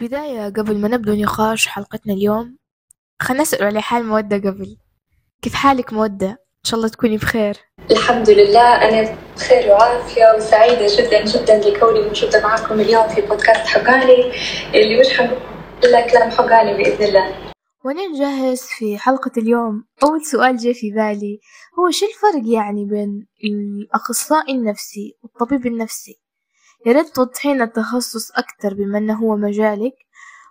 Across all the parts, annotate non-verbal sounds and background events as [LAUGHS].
البداية قبل ما نبدأ نقاش حلقتنا اليوم خلنا نسأل على حال مودة قبل كيف حالك مودة؟ إن شاء الله تكوني بخير الحمد لله أنا بخير وعافية وسعيدة جدا جدا لكوني موجودة معكم اليوم في بودكاست حقاني اللي مش إلا كلام حقاني بإذن الله وأنا نجهز في حلقة اليوم أول سؤال جاي في بالي هو شو الفرق يعني بين الأخصائي النفسي والطبيب النفسي؟ يا ريت توضحين التخصص أكتر بما أنه هو مجالك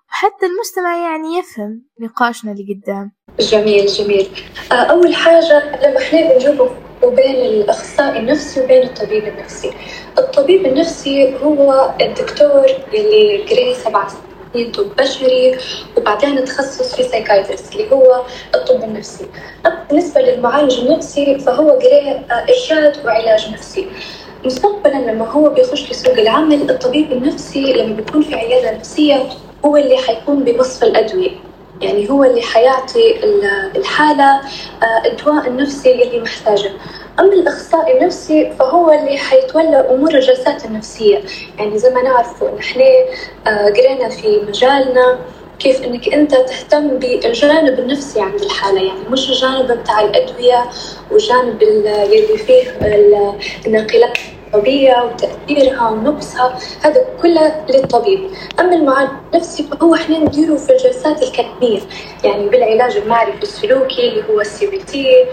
وحتى المستمع يعني يفهم نقاشنا اللي قدام. جميل جميل. آه، أول حاجة لما إحنا بنجرب وبين الأخصائي النفسي وبين الطبيب النفسي. الطبيب النفسي هو الدكتور اللي قري سبع سنين طب بشري وبعدين تخصص في سايكايترست اللي هو الطب النفسي. بالنسبة للمعالج النفسي فهو قري آه، إرشاد وعلاج نفسي. مستقبلا لما هو بيخش لسوق العمل الطبيب النفسي لما بيكون في عيادة نفسية هو اللي حيكون بوصف الأدوية. يعني هو اللي حيعطي الحالة آه، الدواء النفسي اللي محتاجه. أما الأخصائي النفسي فهو اللي حيتولى أمور الجلسات النفسية. يعني زي ما نعرفوا نحن آه، قرينا في مجالنا كيف إنك أنت تهتم بالجانب النفسي عند الحاله يعني مش الجانب بتاع الأدوية والجانب اللي فيه الناقلات العصبية وتأثيرها ونقصها هذا كله للطبيب. أما المعالج النفسي فهو إحنا نديره في الجلسات الكلامية يعني بالعلاج المعرفي السلوكي اللي هو ال CBT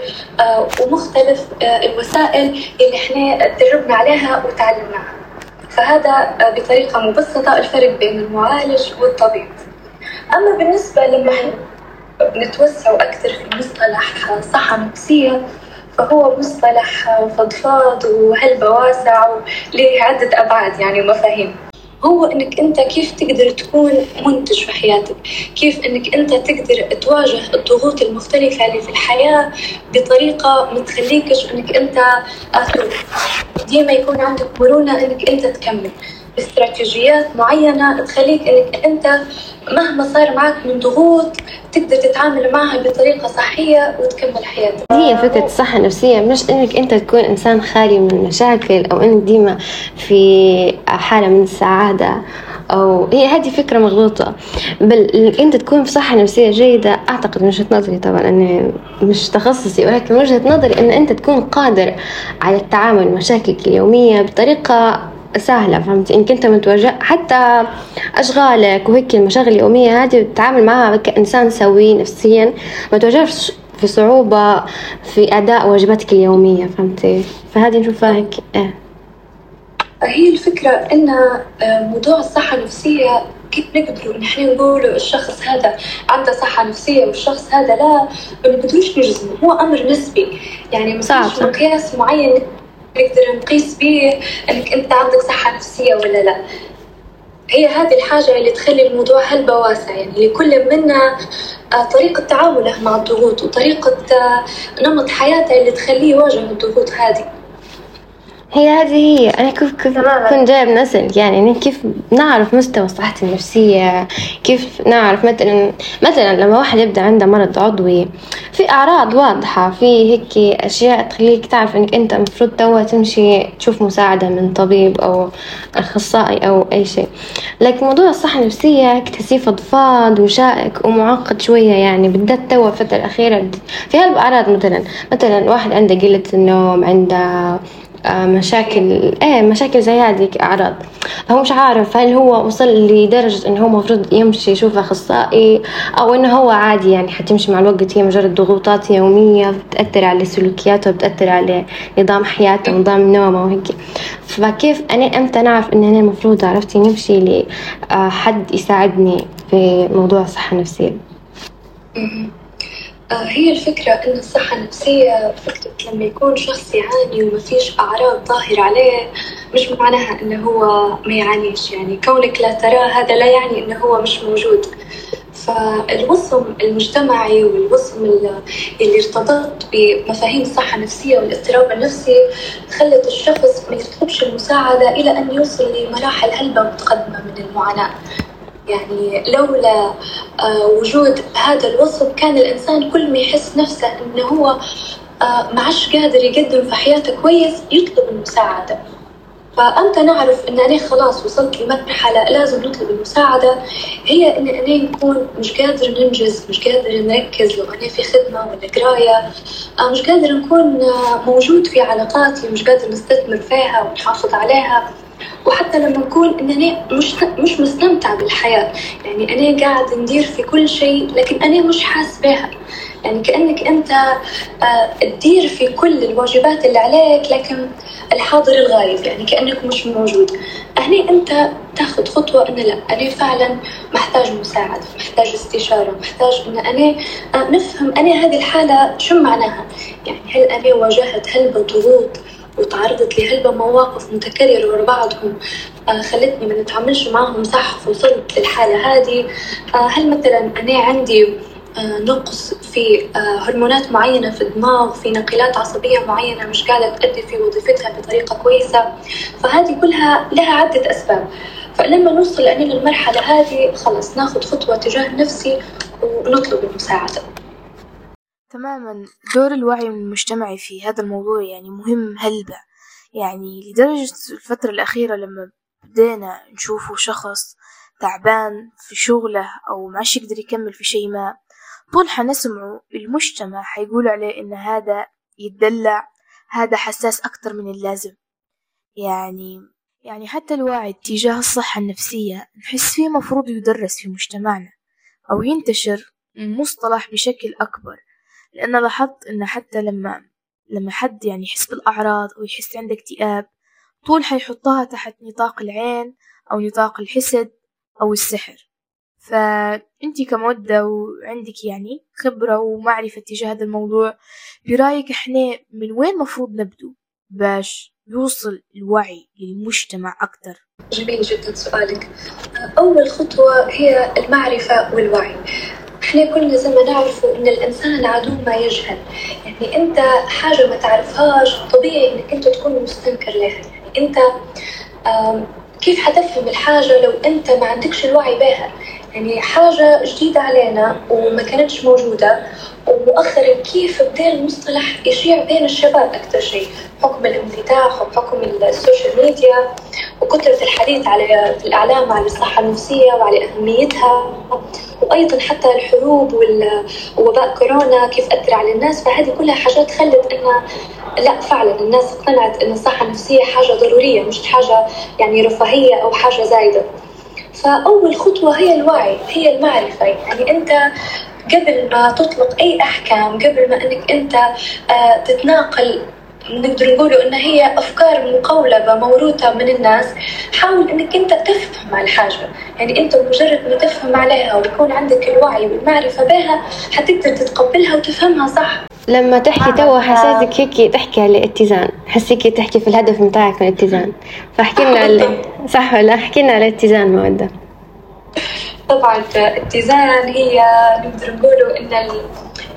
ومختلف آه الوسائل اللي إحنا تدربنا عليها وتعلمناها. فهذا آه بطريقة مبسطة الفرق بين المعالج والطبيب. أما بالنسبة لما نتوسع أكثر في مصطلح صحة نفسية فهو مصطلح فضفاض وهلبة واسع وليه عدة أبعاد يعني ومفاهيم. هو إنك أنت كيف تقدر تكون منتج في حياتك؟ كيف إنك أنت تقدر تواجه الضغوط المختلفة اللي في الحياة بطريقة ما تخليكش إنك أنت ديما يكون عندك مرونة إنك أنت تكمل. باستراتيجيات معينة تخليك إنك أنت مهما صار معك من ضغوط تقدر تتعامل معها بطريقة صحية وتكمل حياتك. هي فكرة الصحة النفسية مش إنك أنت تكون إنسان خالي من المشاكل أو إنك ديما في حالة من السعادة أو هي هذه فكرة مغلوطة. بل إنك أنت تكون في صحة نفسية جيدة أعتقد من وجهة نظري طبعا أني مش تخصصي ولكن من وجهة نظري إن أنت تكون قادر على التعامل مع مشاكلك اليومية بطريقة سهلة فهمتي؟ إنك أنت متوجه حتى أشغالك وهيك المشاغل اليومية هذه بتتعامل معها كإنسان سوي نفسيا ما تواجهش في صعوبة في أداء واجباتك اليومية فهمتي؟ فهذه نشوفها هيك إيه. هي الفكرة إن آه، موضوع الصحة النفسية كيف نقدروا إن إحنا نقولوا الشخص هذا عنده صحة نفسية والشخص هذا لا ما نقدروش نجزمه هو أمر نسبي. يعني ما مقياس معين نقدر نقيس به إنك أنت عندك صحة نفسية ولا لا. هي هذه الحاجة اللي تخلي الموضوع هلبة واسع يعني لكل منا آه، طريقة تعامله مع الضغوط وطريقة آه، نمط حياته اللي تخليه يواجه الضغوط هذه. هي هذه هي. أنا كيف كيف كنت جايب نسل يعني كيف نعرف مستوى صحتي النفسية؟ كيف نعرف مثلا مثلا لما واحد يبدأ عنده مرض عضوي في أعراض واضحة في هيك أشياء تخليك تعرف إنك أنت المفروض توا تمشي تشوف مساعدة من طبيب أو أخصائي أو أي شيء. لكن موضوع الصحة النفسية اكتسي فضفاض وشائك ومعقد شوية يعني بالذات توا الفترة الأخيرة. في هالأعراض مثلا مثلا واحد عنده قلة النوم عنده مشاكل إيه مشاكل زي هذه أعراض. هو مش عارف هل هو وصل لدرجة إنه هو مفروض يمشي يشوف أخصائي أو إنه هو عادي يعني حتمشي مع الوقت هي مجرد ضغوطات يومية بتأثر على سلوكياته بتأثر على نظام حياته ونظام نومه وهيك. فكيف أنا إمتى نعرف إن أنا المفروض عرفتي نمشي لحد يساعدني في موضوع الصحة النفسية؟ آه، هي الفكرة إن الصحة النفسية فكرة لما يكون شخص يعاني وما فيش أعراض ظاهرة عليه مش معناها إنه هو ما يعانيش. يعني كونك لا تراه هذا لا يعني إنه هو مش موجود. فالوصم المجتمعي والوصم اللي ارتبط بمفاهيم الصحة النفسية والاضطراب النفسي خلت الشخص ما يطلبش المساعدة إلى أن يوصل لمراحل هلبة متقدمة من المعاناة. يعني لولا آه، وجود هذا الوصف كان الإنسان كل ما يحس نفسه إنه هو آه، ما عادش قادر يقدم في حياته كويس يطلب المساعدة. فأمتى نعرف إن أنا خلاص وصلت لمرحلة لازم نطلب المساعدة. هي إن أنا نكون مش قادر ننجز مش قادر نركز لو أنا في خدمة ولا قراية آه، مش قادر نكون موجود في علاقاتي مش قادر نستثمر فيها ونحافظ عليها. وحتى لما نكون إنني مش مش مستمتع بالحياة. يعني أنا قاعد ندير في كل شيء لكن أنا مش حاس بها. يعني كأنك أنت آه، تدير في كل الواجبات اللي عليك لكن الحاضر الغايب. يعني كأنك مش موجود. هني أنت تاخذ خطوة إنه لا أنا فعلا محتاج مساعدة محتاج استشارة محتاج إن أنا آه، نفهم أنا هذه الحالة شو معناها. يعني هل أنا واجهت هلبة ضغوط وتعرضت لهلبة مواقف متكررة ورا بعضهم آه خلتني ما نتعاملش معهم صح فوصلت للحالة هذه. آه هل مثلا أنا عندي آه نقص في هرمونات معينة في الدماغ في نقلات عصبية معينة مش قاعدة تأدي في وظيفتها بطريقة كويسة؟ فهذه كلها لها عدة أسباب. فلما نوصل للمرحلة هذه خلص ناخذ خطوة تجاه نفسي ونطلب المساعدة. تماما. دور الوعي المجتمعي في هذا الموضوع يعني مهم هلبة. يعني لدرجة الفترة الأخيرة لما بدينا نشوفه شخص تعبان في شغله أو معش يقدر يكمل في شي ما طول حنسمعه المجتمع حيقول عليه إن هذا يتدلع هذا حساس أكتر من اللازم. يعني يعني حتى الوعي تجاه الصحة النفسية نحس فيه مفروض يدرس في مجتمعنا أو ينتشر مصطلح بشكل أكبر. لأن لاحظت إن حتى لما لما حد يعني يحس بالأعراض أو يحس عنده اكتئاب طول حيحطها تحت نطاق العين أو نطاق الحسد أو السحر. فأنتي كمودة وعندك يعني خبرة ومعرفة تجاه هذا الموضوع برأيك إحنا من وين مفروض نبدو باش يوصل الوعي للمجتمع أكتر؟ جميل جدا سؤالك. أول خطوة هي المعرفة والوعي. إحنا كلنا زي ما نعرفوا إن الإنسان عدو ما يجهل. يعني أنت حاجة ما تعرفهاش طبيعي إنك أنت تكون مستنكر لها. يعني أنت كيف حتفهم الحاجة لو أنت ما عندكش الوعي بها؟ يعني حاجة جديدة علينا وما كانتش موجودة ومؤخرا كيف بدا المصطلح يشيع بين الشباب أكثر شيء بحكم الانفتاح وبحكم السوشيال ميديا وكثرة الحديث على في الإعلام على الصحة النفسية وعلى أهميتها وأيضا حتى الحروب ووباء كورونا كيف أثر على الناس فهذه كلها حاجات خلت أن لا فعلا الناس اقتنعت أن الصحة النفسية حاجة ضرورية مش حاجة يعني رفاهية أو حاجة زايدة. فأول خطوة هي الوعي هي المعرفة. يعني أنت قبل ما تطلق أي أحكام قبل ما أنك أنت آه، تتناقل نقدر نقولوا إن هي أفكار مقولبة موروثة من الناس حاول إنك أنت تفهم على الحاجة. يعني أنت مجرد ما تفهم عليها ويكون عندك الوعي والمعرفة بها حتقدر تتقبلها وتفهمها صح. لما تحكي توا حسيتك هيك تحكي على الاتزان حسيك تحكي في الهدف متاعك من الاتزان. فاحكي لنا على صح ولا؟ احكي لنا على الاتزان مودة. طبعا الاتزان هي نقدر نقولوا إن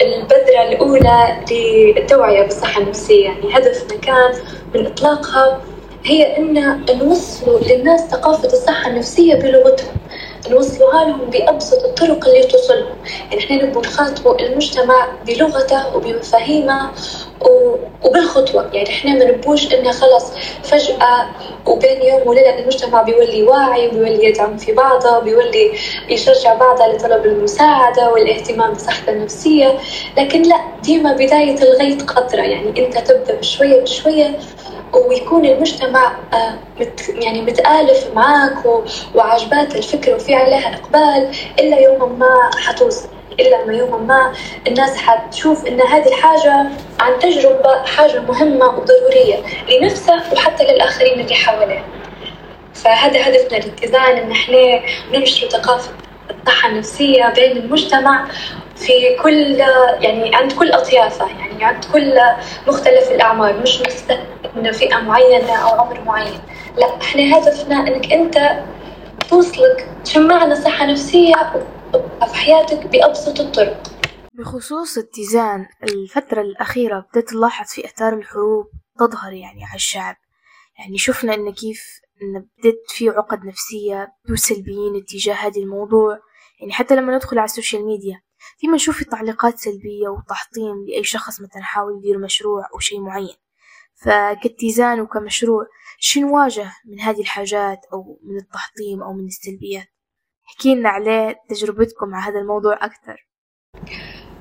البذرة الأولى للتوعية بالصحة النفسية. يعني هدفنا كان من إطلاقها هي أن نوصلوا للناس ثقافة الصحة النفسية بلغتهم. نوصلوها لهم بأبسط الطرق اللي توصلهم. يعني إحنا نبغى نخاطبوا المجتمع بلغته وبمفاهيمه وبالخطوة. يعني إحنا ما نبوش انه خلص فجأة وبين يوم وليلة المجتمع بيولي واعي بيولي يدعم في بعضه بيولي يشجع بعضه لطلب المساعدة والاهتمام بصحته النفسية. لكن لا ديما بداية الغيط قطرة يعني أنت تبدأ بشوية بشوية ويكون المجتمع آه، يعني متآلف معاك وعجبات الفكرة وفي عليها إقبال إلا يوم ما حتوصل إلا ما يوم ما الناس حتشوف إن هذه الحاجة عن تجربة حاجة مهمة وضرورية لنفسه وحتى للآخرين اللي حواليه فهذا هدفنا الاتزان إن إحنا ننشر ثقافة الصحة النفسية بين المجتمع في كل يعني عند كل أطيافة يعني عند كل مختلف الأعمار مش مستثنى فئة معينة أو عمر معين. لا إحنا هدفنا إنك أنت توصلك تشمعنا صحة نفسية في حياتك بأبسط الطرق. بخصوص اتزان الفترة الأخيرة بدأت تلاحظ في أثار الحروب تظهر يعني على الشعب. يعني شفنا إن كيف إن بدأت في عقد نفسية وسلبيين اتجاه هذا الموضوع. يعني حتى لما ندخل على ال social media ديما نشوف تعليقات سلبية وتحطيم لأي شخص مثلا حاول يدير مشروع أو شيء معين. فكاتزان وكمشروع شو نواجه من هذه الحاجات أو من التحطيم أو من السلبيات؟ احكي عليه تجربتكم مع هذا الموضوع أكثر.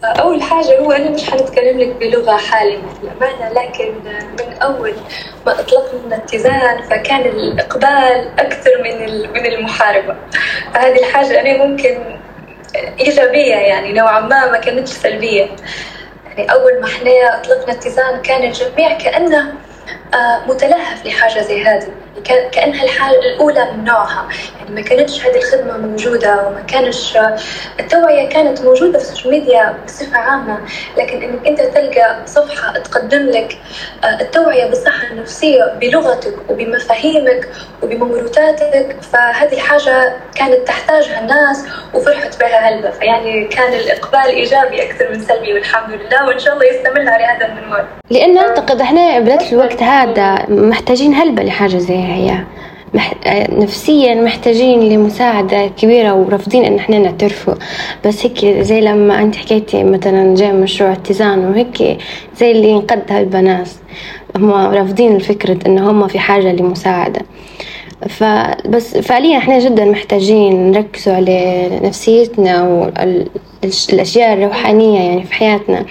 أول حاجة هو أنا مش حنتكلم لك بلغة مثالية للأمانة لكن من أول ما أطلقنا الاتزان فكان الإقبال أكثر من من المحاربة. فهذه الحاجة أنا ممكن إيجابية يعني نوعا ما ما كانتش سلبية. يعني أول ما إحنا أطلقنا اتزان كان الجميع كأنه آه، متلهف لحاجة زي هذه. كأنها الحاجة الأولى من نوعها. يعني ما كانتش هذه الخدمة موجودة وما كانش التوعية كانت موجودة في ال social media بصفة عامة. لكن إنك أنت تلقى صفحة تقدم لك آه، التوعية بالصحة النفسية بلغتك وبمفاهيمك وبموروثاتك فهذه الحاجة كانت تحتاجها الناس وفرحت بها هلبة فيعني كان الإقبال إيجابي أكثر من سلبي والحمد لله. وإن شاء الله يستمر على هذا المنوال. لأن أعتقد إحنا بذات الوقت هذا محتاجين هلبة لحاجة زي هي. مح... نفسيا محتاجين لمساعدة كبيرة ورافضين إن إحنا نعترفوا. بس هيك زي لما أنت حكيتي مثلا جاي مشروع اتزان وهيك زي اللي ينقد هالبنات هم رافضين الفكرة إن هم في حاجة لمساعدة. فبس فعليا إحنا جدا محتاجين نركزوا على نفسيتنا والأشياء الروحانية يعني في حياتنا.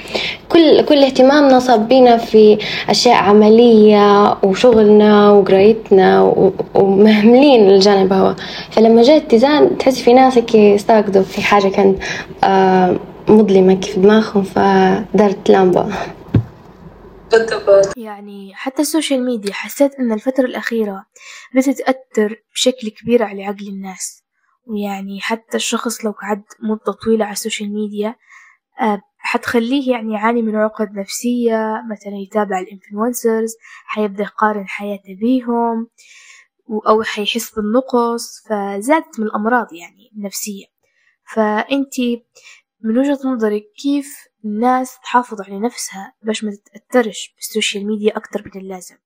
كل كل اهتمامنا صاب بينا في أشياء عملية وشغلنا وقرايتنا ومهملين الجانب هو. فلما جاء اتزان تحس في ناس هيك في حاجة كانت آه، مظلمة في دماغهم فدارت لامبة. بالضبط. يعني حتى ال social media حسيت إن الفترة الأخيرة بدأت تأثر بشكل كبير على عقل الناس. ويعني حتى الشخص لو قعد مدة طويلة على ال social media آه، حتخليه يعني يعاني من عقد نفسية مثلا يتابع ال influencers حيبدأ يقارن حياته بيهم أو حيحس بالنقص فزادت من الأمراض يعني النفسية. فأنتي من وجهة نظرك كيف الناس تحافظ على نفسها باش ما تتأثرش بال social media أكتر من اللازم.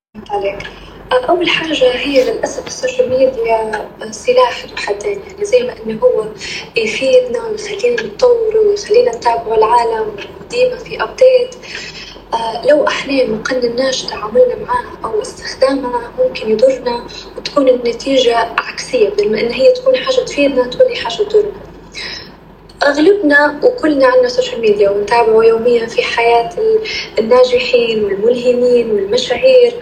أول حاجة هي للأسف ال social media سلاح ذو حدين يعني زي ما إنه هو يفيدنا ويخلينا نتطور ويخلينا نتابع العالم ديما في update آه لو إحنا ما قنناش تعاملنا معاه أو استخدامها ممكن يضرنا وتكون النتيجة عكسية بدل ما إن هي تكون حاجة تفيدنا تولي حاجة تضرنا. أغلبنا وكلنا عندنا social media ونتابعه يوميا في حياة الناجحين والملهمين والمشاهير.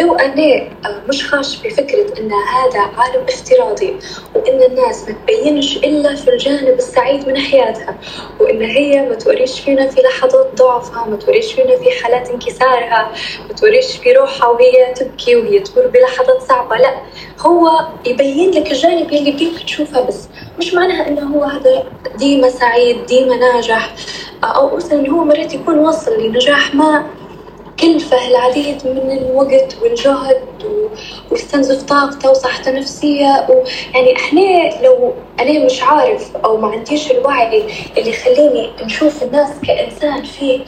لو أنا مش خاش بفكرة أن هذا عالم افتراضي وأن الناس ما تبينش إلا في الجانب السعيد من حياتها وأن هي ما توريش فينا في لحظات ضعفها ما توريش فينا في حالات انكسارها ما توريش فينا روحها وهي تبكي وهي تمر بلحظات صعبة لا. هو يبين لك الجانب اللي بدك تشوفها بس. مش معناها إنه هو هذا ديما سعيد ديما ناجح أو مثلا هو مرات يكون وصل لنجاح. ما كلفه العديد من الوقت والجهد ويستنزف طاقته وصحته النفسية. ويعني إحنا لو أنا مش عارف أو ما عنديش الوعي اللي يخليني نشوف الناس كإنسان فيه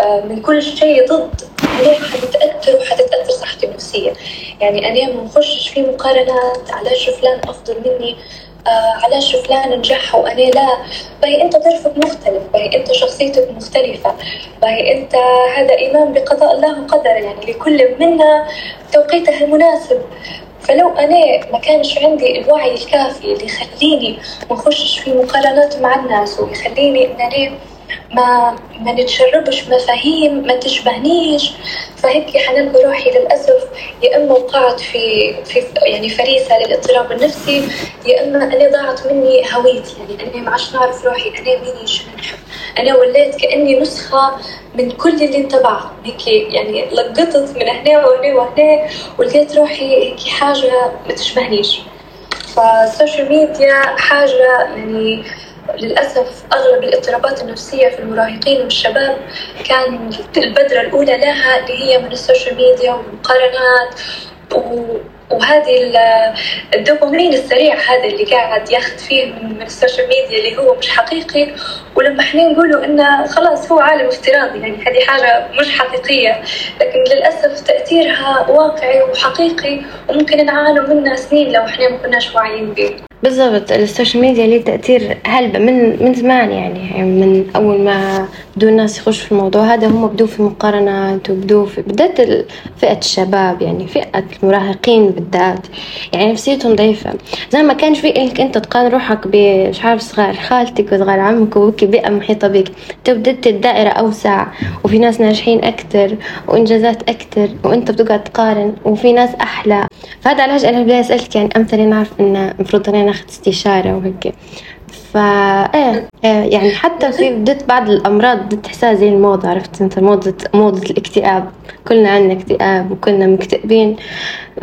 آه، من كل شيء ضد عليه حتتأثر وحتتأثر صحتي النفسية؟ يعني أنا ما نخشش في مقارنات علاش فلان أفضل مني. آه علاش فلان نجح وأنا لا. باهي أنت ظرفك مختلف باهي أنت شخصيتك مختلفة باهي أنت هذا إيمان بقضاء الله وقدره يعني لكل منا توقيته المناسب فلو أنا ما كانش عندي الوعي الكافي اللي يخليني ما نخشش في مقارنات مع الناس ويخليني إن أنا ما ما نتشربش مفاهيم ما تشبهنيش. فهيك حنلقى روحي للأسف يا إما وقعت في في يعني فريسة للاضطراب النفسي يا إما أنا ضاعت مني هويتي. يعني أنا ما عادش نعرف روحي أنا مين شو نحب. أنا وليت كأني نسخة من كل اللي انتبع هيك يعني لقطت من هنا وهنا وهنا ولقيت روحي هيك حاجة ما تشبهنيش. فال social media حاجة يعني للأسف أغلب الاضطرابات النفسية في المراهقين والشباب كان البذرة الأولى لها اللي هي من ال social media والمقارنات وهذه الدوبامين السريع هذا اللي قاعد ياخذ فيه من ال social media اللي هو مش حقيقي. ولما إحنا نقولوا إنه خلاص هو عالم افتراضي يعني هذه حاجة مش حقيقية. لكن للأسف تأثيرها واقعي وحقيقي وممكن نعانوا منه سنين لو إحنا ما كناش واعيين به. بالضبط ال social media ليه تأثير هلبة من من زمان يعني من أول ما بدو الناس يخشوا في الموضوع هذا هم بدوا في مقارنات وبدوا في بالذات فئة الشباب يعني فئة المراهقين بالذات يعني نفسيتهم ضعيفة. زي ما كانش في إنك أنت تقارن روحك بمش عارف صغار خالتك وصغار عمك وهيك بيئة محيطة بك. تبدت الدائرة أوسع وفي ناس ناجحين أكتر وإنجازات أكتر وأنت بتقعد تقارن وفي ناس أحلى. فهذا علاش أنا بدي أسألك يعني أمتى نعرف إن المفروض أنا ناخد استشارة وهيك. فا إيه إيه يعني حتى في بدت بعض الأمراض بدت تحسها زي الموضة عرفت أنت؟ موضة موضة الاكتئاب. كلنا عندنا اكتئاب وكلنا مكتئبين.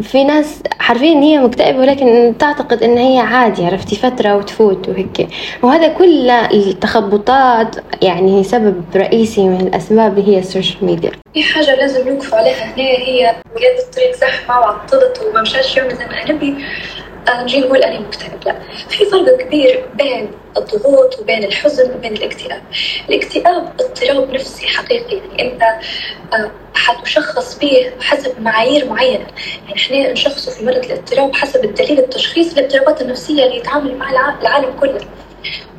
في ناس حرفيا هي مكتئبة ولكن تعتقد إن هي عادي عرفتي؟ فترة وتفوت وهيك. وهذا كل التخبطات يعني سبب رئيسي من الأسباب هي ال social media. في حاجة لازم نوقف عليها هنا هي قاعدة الطريق زحمة وعطلت وما مشاش يوم زي ما نجي نقول أنا مكتئب لا. في فرق كبير بين الضغوط وبين الحزن وبين الاكتئاب. الاكتئاب اضطراب نفسي حقيقي يعني أنت آه، حتشخص به حسب معايير معينة. يعني إحنا نشخصه في مرض الاضطراب حسب الدليل التشخيص الاضطرابات النفسية اللي يتعامل معها العالم كله.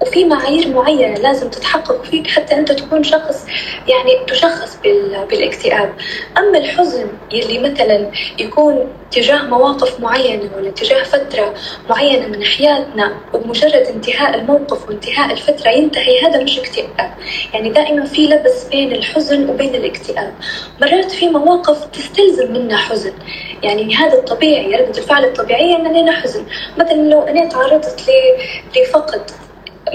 وفي معايير معينة لازم تتحقق فيك حتى أنت تكون شخص يعني تشخص بالاكتئاب. أما الحزن يلي مثلا يكون تجاه مواقف معينة ولا تجاه فترة معينة من حياتنا وبمجرد انتهاء الموقف وانتهاء الفترة ينتهي هذا مش اكتئاب. يعني دائما في لبس بين الحزن وبين الاكتئاب. مرات في مواقف تستلزم منا حزن. يعني هذا الطبيعي ردة الفعل الطبيعية أن أنا حزن. مثلا لو أنا تعرضت لفقد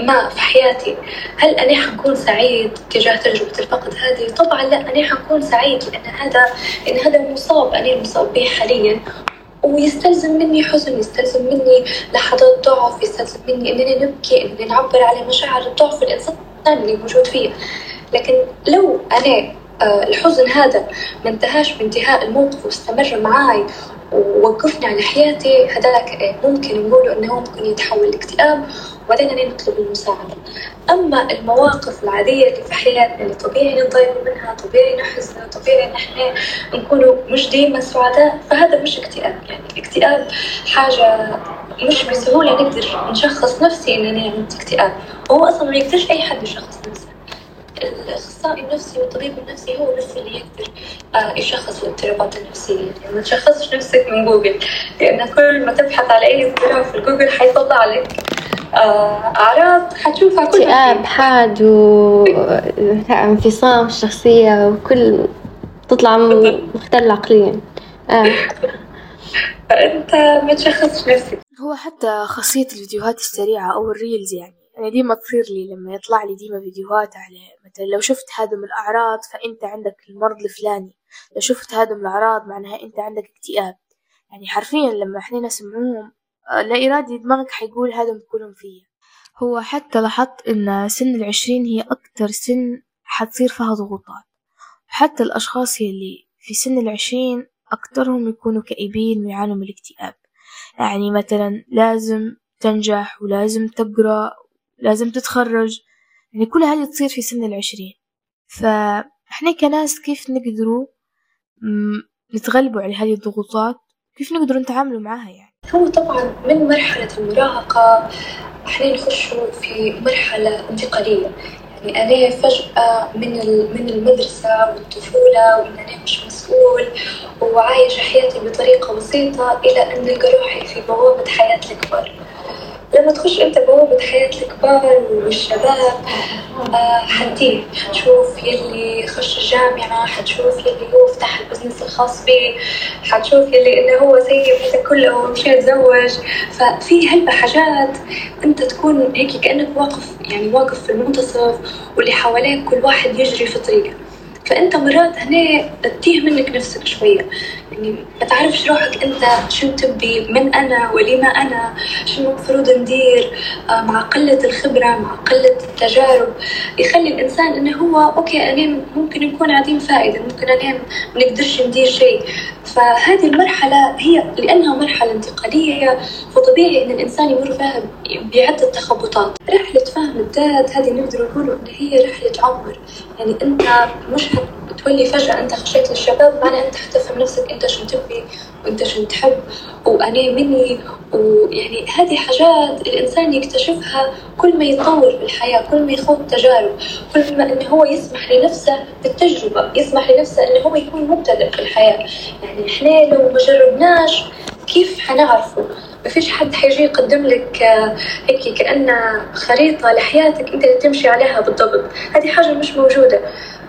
ما في حياتي. هل أنا حكون سعيد تجاه تجربة الفقد هذه؟ طبعا لا أنا حكون سعيد لأن هذا لأن هذا مصاب أنا مصاب به حاليا. ويستلزم مني حزن يستلزم مني لحظات ضعف يستلزم مني اننا نبكي اننا نعبر على مشاعر الضعف الإنسان اللي موجود فيها لكن لو أنا آه، الحزن هذا ما انتهاش بانتهاء الموقف واستمر معاي ووقفني على حياتي هذاك ممكن نقوله إنه ممكن يتحول لاكتئاب وبعدين أنا نطلب المساعدة. أما المواقف العادية اللي في حياتنا اللي طبيعي نتضايق منها طبيعي نحزن طبيعي نحن نكونوا مش ديما سعداء فهذا مش اكتئاب. يعني الاكتئاب حاجة مش بسهولة نقدر نشخص نفسي إن أنا عندي اكتئاب. وهو أصلا ما يقدرش أي حد يشخص نفسه. الاخصائي النفسي والطبيب النفسي هو بس اللي يقدر آه، يشخص الاضطرابات النفسية. يعني ما تشخصش نفسك من جوجل لأن كل ما تبحث على أي اضطراب في جوجل حيطلع لك آه، أعراض حتشوفها كلها اكتئاب حاد وانفصام الشخصية وكل تطلع مختل عقليا. آه. فأنت ما تشخصش نفسك. هو حتى خاصية الفيديوهات السريعة أو ال reels يعني. أنا ديما تصير لي لما يطلع لي ديما فيديوهات على لو شفت هذا من الأعراض فأنت عندك المرض الفلاني. لو شفت هذا من الأعراض معناها أنت عندك اكتئاب. يعني حرفيا لما إحنا نسمعوهم آه، لا إرادي دماغك حيقول هذا كلهم فيا. هو حتى لاحظت إن سن العشرين هي أكتر سن حتصير فيها ضغوطات. حتى الأشخاص يلي في سن العشرين أكترهم يكونوا كئيبين ويعانوا من الاكتئاب. يعني مثلا لازم تنجح ولازم تقرأ لازم تتخرج. يعني كل هذه تصير في سن العشرين. فإحنا كناس كيف نقدروا نتغلبوا على هذه الضغوطات؟ كيف نقدروا نتعاملوا معاها يعني؟ هو طبعا من مرحلة المراهقة إحنا نخشوا في مرحلة انتقالية. يعني أنا فجأة من من المدرسة والطفولة وإن أنا مش مسؤول وعايشة حياتي بطريقة بسيطة إلى أن نلقى روحي في بوابة حياة الكبار. لما تخش انت بوابة حياة الكبار والشباب آه حتيه حتشوف يلي خش الجامعة حتشوف يلي هو فتح البزنس الخاص به حتشوف يلي إنه هو سيب بيته كله ومشي يتزوج. ففي هلبة حاجات أنت تكون هيك كأنك واقف يعني واقف في المنتصف واللي حواليك كل واحد يجري في طريقه. فأنت مرات هنا تتيه منك نفسك شوية. يعني ما تعرفش روحك انت شو تبي من أنا ولما أنا شو المفروض ندير آه، مع قلة الخبرة مع قلة التجارب. يخلي الإنسان إنه هو أوكي أنا ممكن نكون عديم فائدة ممكن أنا ما نقدرش ندير شيء. فهذه المرحلة هي لأنها مرحلة انتقالية فطبيعي إن الإنسان يمر فيها بعدة تخبطات. رحلة فهم الذات هذه نقدر نقول إن هي رحلة عمر. يعني أنت مش تولي فجأة أنت خشيت للشباب معناها أنت حتفهم نفسك شو تبي وأنت شو تحب وأنا مني ويعني هذه حاجات الإنسان يكتشفها كل ما يتطور في الحياة كل ما يخوض تجارب كل ما إنه هو يسمح لنفسه بالتجربة يسمح لنفسه إنه هو يكون مبتدئ في الحياة. يعني إحنا لو ما جربناش كيف حنعرفه؟ ما فيش حد حيجي يقدم لك آه، هيك كأنه خريطة لحياتك أنت اللي تمشي عليها بالضبط. هذه حاجة مش موجودة.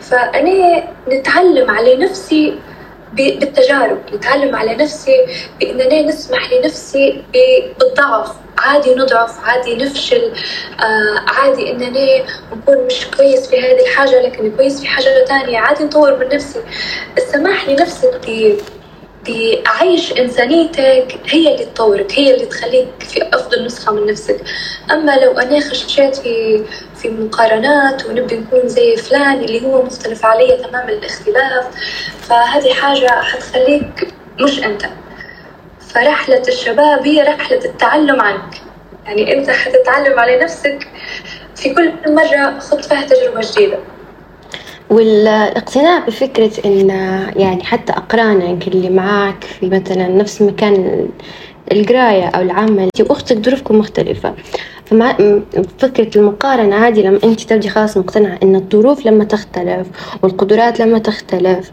فأنا نتعلم على نفسي بالتجارب. نتعلم على نفسي بأننا نسمح لنفسي بالضعف. عادي نضعف عادي نفشل. آه عادي إننا نكون مش كويس في هذه الحاجة لكن كويس في حاجة تانية. عادي نطور من نفسي. السماح لنفسك بعيش إنسانيتك هي اللي تطورك هي اللي تخليك في أفضل نسخة من نفسك. أما لو أنا خشيت في في مقارنات ونبي نكون زي فلان اللي هو مختلف علي تمام الاختلاف فهذه حاجة حتخليك مش أنت. فرحلة الشباب هي رحلة التعلم عنك. يعني أنت حتتعلم على نفسك في كل مرة خذ فيها تجربة جديدة. والاقتناع بفكرة إن يعني حتى أقرانك اللي معاك في مثلا نفس مكان القراية أو العمل وأختك ظروفكم مختلفة. فمع فكرة المقارنة عادي لما أنت تبدي خلاص مقتنعة إن الظروف لما تختلف والقدرات لما تختلف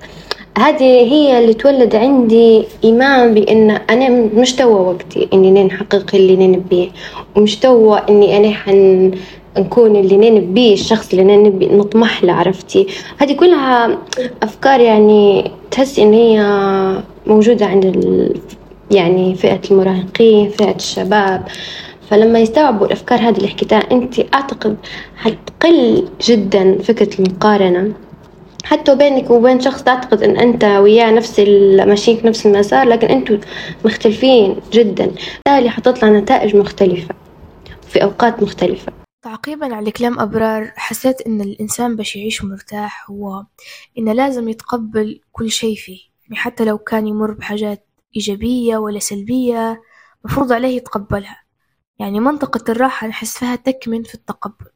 هذه هي اللي تولد عندي إيمان بإن أنا مش توا وقتي إني نحقق اللي نبيه ومش توا إني أنا حن نكون اللي نبيه الشخص اللي نبي نطمح له عرفتي هذه كلها أفكار يعني تحس إن هي موجودة عند. يعني فئة المراهقين فئة الشباب فلما يستوعبوا الأفكار هذه اللي حكيتها أنت أعتقد حتقل جدا فكرة المقارنة. حتى بينك وبين شخص تعتقد إن أنت وياه نفس ماشيين في نفس المسار لكن أنتم مختلفين جدا. بالتالي حتطلع نتائج مختلفة في أوقات مختلفة. تعقيبا على كلام أبرار حسيت إن الإنسان باش يعيش مرتاح هو إنه لازم يتقبل كل شي فيه. يعني حتى لو كان يمر بحاجات إيجابية ولا سلبية مفروض عليه يتقبلها. يعني منطقة الراحة نحس فيها تكمن في التقبل.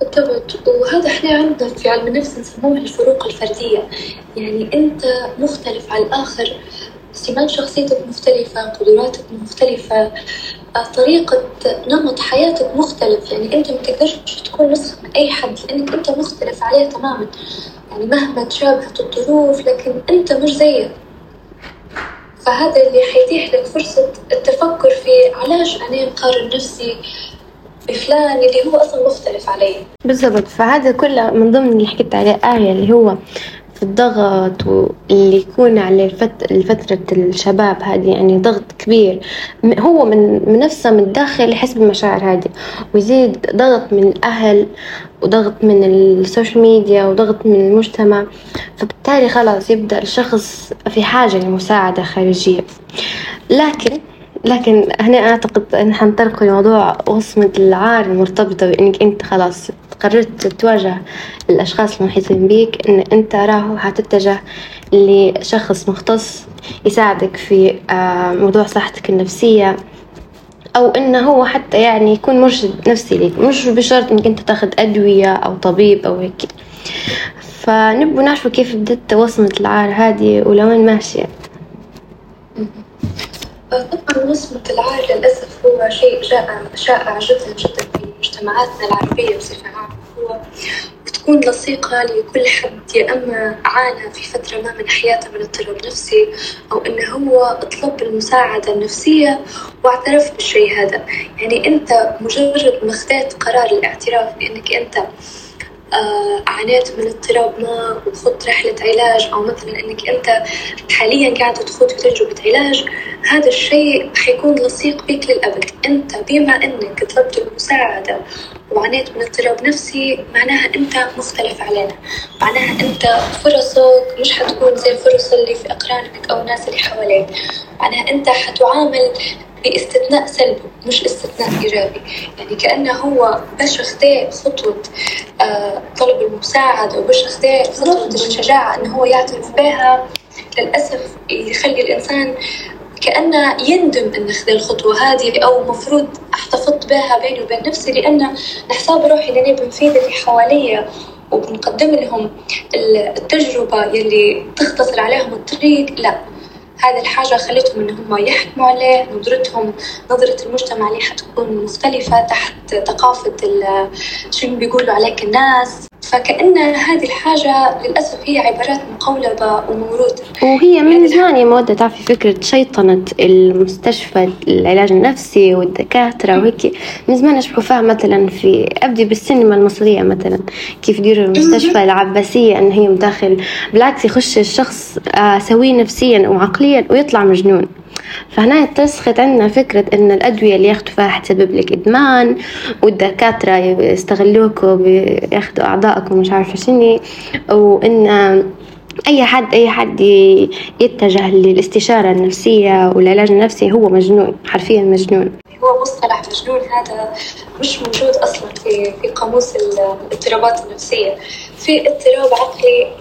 بالضبط وهذا إحنا عندنا في علم النفس نسموه الفروق الفردية. يعني أنت مختلف عن الآخر سمات شخصيتك مختلفة قدراتك مختلفة طريقة نمط حياتك مختلف. يعني أنت ما تقدرش تكون نسخة من أي حد لأنك أنت مختلف عليه تماما. يعني مهما تشابهت الظروف لكن أنت مش زيه فهذا اللي حيتيح لك فرصة التفكر في علاش أنا مقارن نفسي بفلان اللي هو أصلا مختلف علي. بالضبط. فهذا كله من ضمن اللي حكيت عليه آية اللي هو الضغط واللي يكون على فترة الشباب هذه يعني ضغط كبير. هو من نفسه من الداخل يحس بالمشاعر هذه ويزيد ضغط من الأهل وضغط من ال social media وضغط من المجتمع. فبالتالي خلاص يبدأ الشخص في حاجة لمساعدة خارجية. لكن لكن هنا أعتقد أن حنتطرق لموضوع وصمة العار المرتبطة بإنك أنت خلاص قررت تواجه الأشخاص المحيطين بيك إن أنت راهو حتتجه لشخص مختص يساعدك في آه، موضوع صحتك النفسية أو إنه هو حتى يعني يكون مرشد نفسي ليك مش بشرط إنك أنت تاخذ أدوية أو طبيب أو هيك. فنبغى نعرف كيف بدت وصمة العار هذه ولوين ماشية. طبعا وصمة العار للأسف هو شيء شائع شائع جدا جدا في مجتمعاتنا العربية بصفة عامة. هو تكون لصيقة لكل حد يا أما عانى في فترة ما من حياته من اضطراب نفسي أو إنه هو طلب المساعدة النفسية واعترف بالشيء هذا. يعني أنت مجرد ما خذيت قرار الاعتراف بأنك أنت عانيت من اضطراب ما وخذت رحلة علاج أو مثلا إنك أنت حاليا قاعدة تخوض تجربة علاج هذا الشيء حيكون لصيق بك للأبد. أنت بما أنك طلبت المساعدة وعانيت من اضطراب نفسي معناها أنت مختلف علينا. معناها أنت فرصك مش حتكون زي الفرص اللي في أقرانك أو الناس اللي حواليك. معناها أنت حتعامل باستثناء سلبي مش استثناء إيجابي. يعني كأنه هو باش خذا خطوة آه طلب المساعدة وباش خذا خطوة الشجاعة إنه هو يعترف بها. للأسف يخلي الإنسان كأنه يندم إن خذ الخطوة هذه أو مفروض أحتفظت بها بيني وبين نفسي لأن نحساب روحي لأني بنفيد اللي حواليا وبنقدم لهم التجربة يلي تختصر عليهم الطريق لا. هذه الحاجة خلتهم إن هم يحكموا عليه نظرتهم نظرة المجتمع عليه حتكون مختلفة تحت ثقافة شنو بيقولوا عليك الناس. فكأن هذه الحاجة للأسف هي عبارات مقولبة وموروثة وهي من يعني زمان يا مودة تعرفي فكرة شيطنة المستشفى العلاج النفسي والدكاترة وهيك. من زمان أشوفها مثلا في أبدي بالسينما المصرية مثلا كيف يديروا المستشفى العباسية إن هي مداخل بالعكس يخش الشخص آه، سوي نفسيا وعقليا ويطلع مجنون. فهنا اتسخت عندنا فكرة إن الأدوية اللي ياخدوا فيها حتسبب لك إدمان والدكاترة يستغلوكوا بياخدوا أعضائكم مش عارفة شنو وإن أي حد أي حد يتجه للاستشارة النفسية والعلاج النفسي هو مجنون حرفيا مجنون. هو مصطلح مجنون هذا مش موجود أصلا في في قاموس الاضطرابات النفسية. في اضطراب عقلي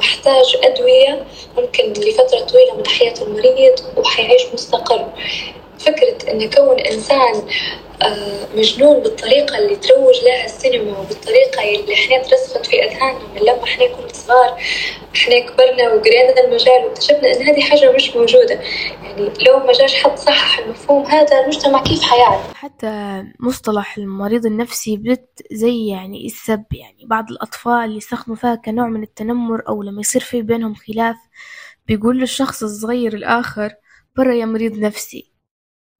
محتاج أدوية ممكن لفترة طويلة من حياة المريض وحيعيش مستقر. فكرة إن كون إنسان آه، مجنون بالطريقة اللي تروج لها السينما وبالطريقة اللي إحنا ترسخت في أذهاننا من لما إحنا كنا صغار إحنا كبرنا وقرينا المجال واكتشفنا إن هذه حاجة مش موجودة. يعني لو ما جاش حد صحح المفهوم هذا المجتمع كيف حيعرف؟ حتى مصطلح المريض النفسي بدت زي يعني السب يعني بعض الأطفال يستخدموا فيها كنوع من التنمر أو لما يصير في بينهم خلاف بيقول للشخص الصغير الآخر برا يا مريض نفسي.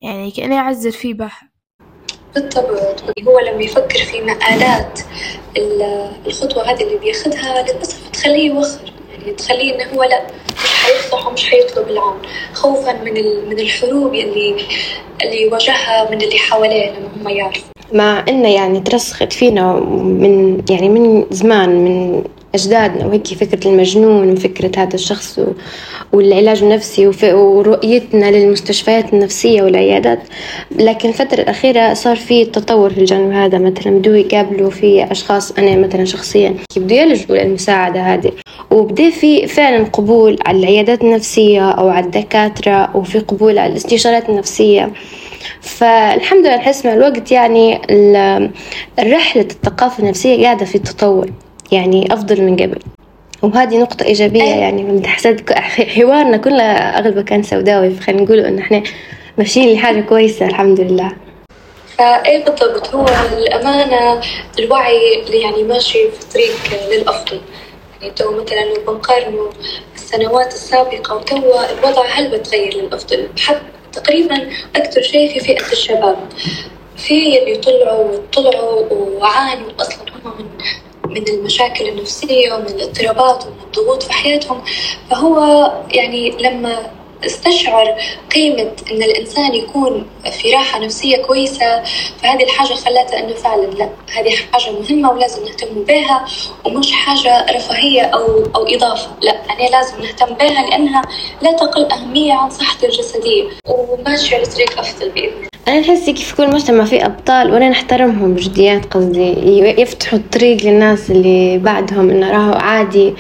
يعني كأنه يعزر فيه بحر بالضبط. هو لما يفكر في مآلات الخطوة هذه اللي بياخدها للأسف تخليه يوخر. يعني تخليه إنه هو لأ مش حيفضح ومش حيطلب العون. خوفا من من الحروب اللي اللي يواجهها من اللي حواليه لما هم يعرفوا. مع إنه يعني ترسخت فينا من يعني من زمان من أجدادنا وهيك فكرة المجنون وفكرة هذا الشخص والعلاج النفسي ورؤيتنا للمستشفيات النفسية والعيادات. لكن الفترة الأخيرة صار في تطور في الجانب هذا. مثلا بدو يقابلوا في أشخاص أنا مثلا شخصيا بدو يلجوا للمساعدة هذه. وبدأ في فعلا قبول على العيادات النفسية أو على الدكاترة وفي قبول على الاستشارات النفسية. فالحمد لله نحس مع الوقت يعني رحلة الثقافة النفسية قاعدة في تطور. يعني أفضل من قبل. وهذه نقطة إيجابية يعني من حسد [LAUGHS] حوارنا كله أغلبه كان سوداوي فخلينا نقول إن إحنا ماشيين لحاجة كويسة الحمد لله. فأي بالضبط هو الأمانة الوعي اللي يعني ماشي في طريق للأفضل. يعني تو مثلا لو بنقارنه السنوات السابقة وتوا الوضع هل بتغير للأفضل؟ حتى تقريبا أكثر شيء في فئة الشباب. في اللي طلعوا وطلعوا وعانوا أصلا هم من من المشاكل النفسية ومن الاضطرابات ومن الضغوط في حياتهم. فهو يعني لما استشعر قيمة إن الإنسان يكون في راحة نفسية كويسة فهذه الحاجة خلتها إنه فعلا لا. هذه حاجة مهمة ولازم نهتم بها ومش حاجة رفاهية أو أو إضافة. لا أنا لازم نهتم بها لأنها لا تقل أهمية عن صحتي الجسدية. وماشية على طريق أفضل بإذن الله. أنا نحس كيف كل مجتمع فيه أبطال وأنا نحترمهم بجديات قصدي. يفتحوا الطريق للناس اللي بعدهم إنه راهو عادي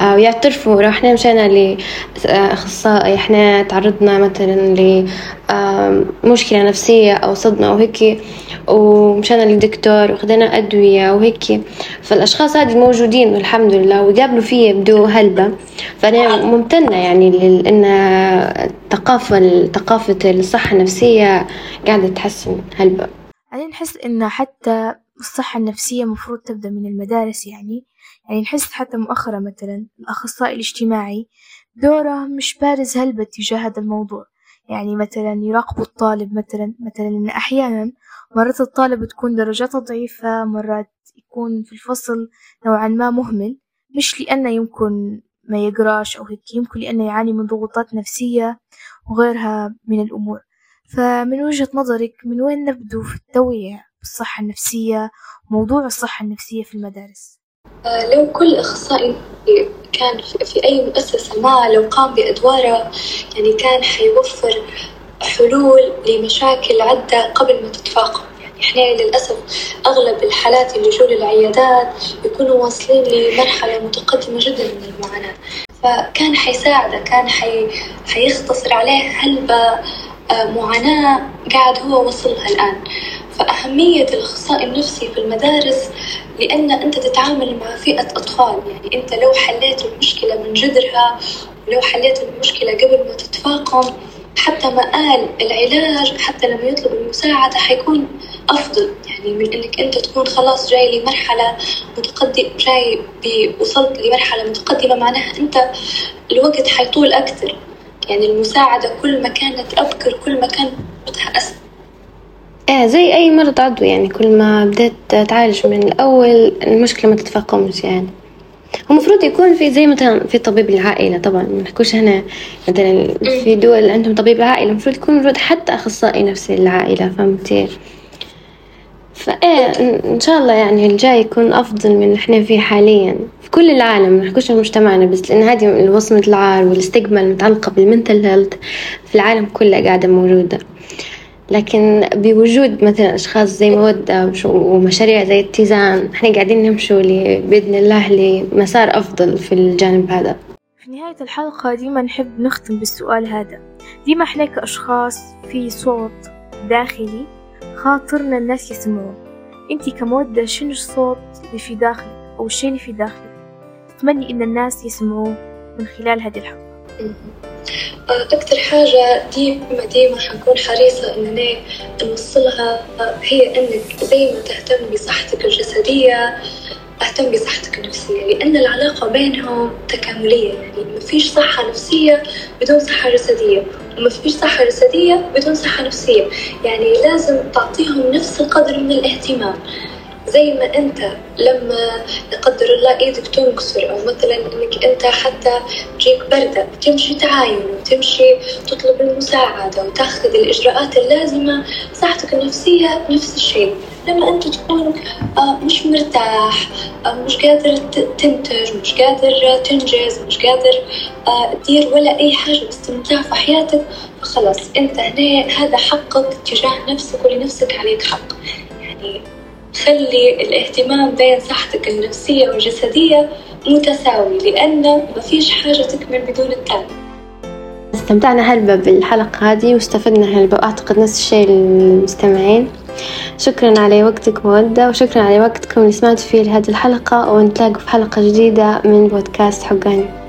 آه، ويعترفوا. راح إحنا مشينا لأخصائي إحنا تعرضنا مثلا لمشكلة نفسية أو صدمة أو هيك ومشينا للدكتور وخدنا أدوية وهيك فالأشخاص هذه موجودين والحمد لله ويقابلوا فيا بدو هلبة. فأنا ممتنة يعني لأن ثقافة ثقافة الصحة النفسية قاعدة تحسن هلبة. أنا نحس إن حتى الصحة النفسية مفروض تبدأ من المدارس يعني. يعني نحس حتى مؤخرا مثلا الأخصائي الاجتماعي دورة مش بارز هلبة تجاه هذا الموضوع يعني مثلا يراقبوا الطالب مثلا مثلا إن أحيانا مرات الطالب تكون درجاته ضعيفة مرات يكون في الفصل نوعا ما مهمل مش لأنه يمكن ما يقراش أو هيك يمكن لأنه يعاني من ضغوطات نفسية وغيرها من الأمور فمن وجهة نظرك من وين نبدو في التوعية بالصحة النفسية وموضوع الصحة النفسية في المدارس؟ آه، لو كل أخصائي كان في أي مؤسسة ما لو قام بأدوارة يعني كان حيوفر حلول لمشاكل عدة قبل ما تتفاقم. يعني إحنا للأسف أغلب الحالات اللي يجوا للعيادات يكونوا واصلين لمرحلة متقدمة جدا من المعاناة. فكان حيساعده كان حي... حيختصر عليه هلبة آه، معاناة قاعد هو وصلها الآن. فأهمية الأخصائي النفسي في المدارس لأن أنت تتعامل مع فئة أطفال. يعني أنت لو حليت المشكلة من جذرها ولو حليت المشكلة قبل ما تتفاقم حتى مآل العلاج حتى لما يطلب المساعدة حيكون أفضل. يعني من إنك أنت تكون خلاص جاي لمرحلة متقدم جاي وصلت لمرحلة متقدمة معناها أنت الوقت حيطول أكثر. يعني المساعدة كل ما كانت أبكر كل ما كان وقتها أسهل إيه زي أي مرض عضوي يعني كل ما بدأت تعالج من الأول المشكلة ما تتفاقمش يعني. هو المفروض يكون في زي مثلا في طبيب العائلة طبعا ما نحكوش هنا مثلا في دول عندهم طبيب العائلة المفروض يكون المفروض حتى أخصائي نفسي للعائلة فهمتي؟ فايه إن شاء الله يعني الجاي يكون أفضل من اللي إحنا فيه حاليا. في كل العالم ما نحكوش في مجتمعنا بس لأن هذه وصمة العار والاستجمة المتعلقة بالمنتل هيلث في العالم كله قاعدة موجودة. لكن بوجود مثلا أشخاص زي مودة ومشاريع زي اتزان إحنا قاعدين نمشوا بإذن الله لمسار أفضل في الجانب هذا. في نهاية الحلقة ديما نحب نختم بالسؤال هذا. ديما إحنا كأشخاص في صوت داخلي خاطرنا الناس يسمعوه. انتي كمودة شنو الصوت اللي في داخلك أو الشيء اللي في داخلك؟ تتمني إن الناس يسمعوه من خلال هذه الحلقة. أكتر حاجة ديما ديما حنكون حريصة إنني نوصلها هي إنك زي ما تهتم بصحتك الجسدية أهتم بصحتك النفسية لأن العلاقة بينهم تكاملية يعني ما فيش صحة نفسية بدون صحة جسدية وما فيش صحة جسدية بدون صحة نفسية يعني لازم تعطيهم نفس القدر من الاهتمام. زي ما أنت لما لا قدر الله إيدك تنكسر أو مثلا إنك أنت حتى تجيك بردة تمشي تعاين وتمشي تطلب المساعدة وتاخذ الإجراءات اللازمة صحتك النفسية نفس الشيء. لما أنت تكون آه، مش مرتاح آه، مش قادر تنتج مش قادر تنجز مش قادر آه، تدير ولا أي حاجة باستمتاع في حياتك فخلاص أنت هنا هذا حقك تجاه نفسك ولنفسك عليك حق. يعني خلي الاهتمام بين صحتك النفسية والجسدية متساوي لأن ما فيش حاجة تكمل بدون الثانية استمتعنا هلبة بالحلقة هذه واستفدنا هلبة وأعتقد نفس الشيء للمستمعين. شكرا على وقتك مودة وشكرا على وقتكم اللي سمعتوا فيه لهذه الحلقة ونتلاقوا في حلقة جديدة من بودكاست حقاني.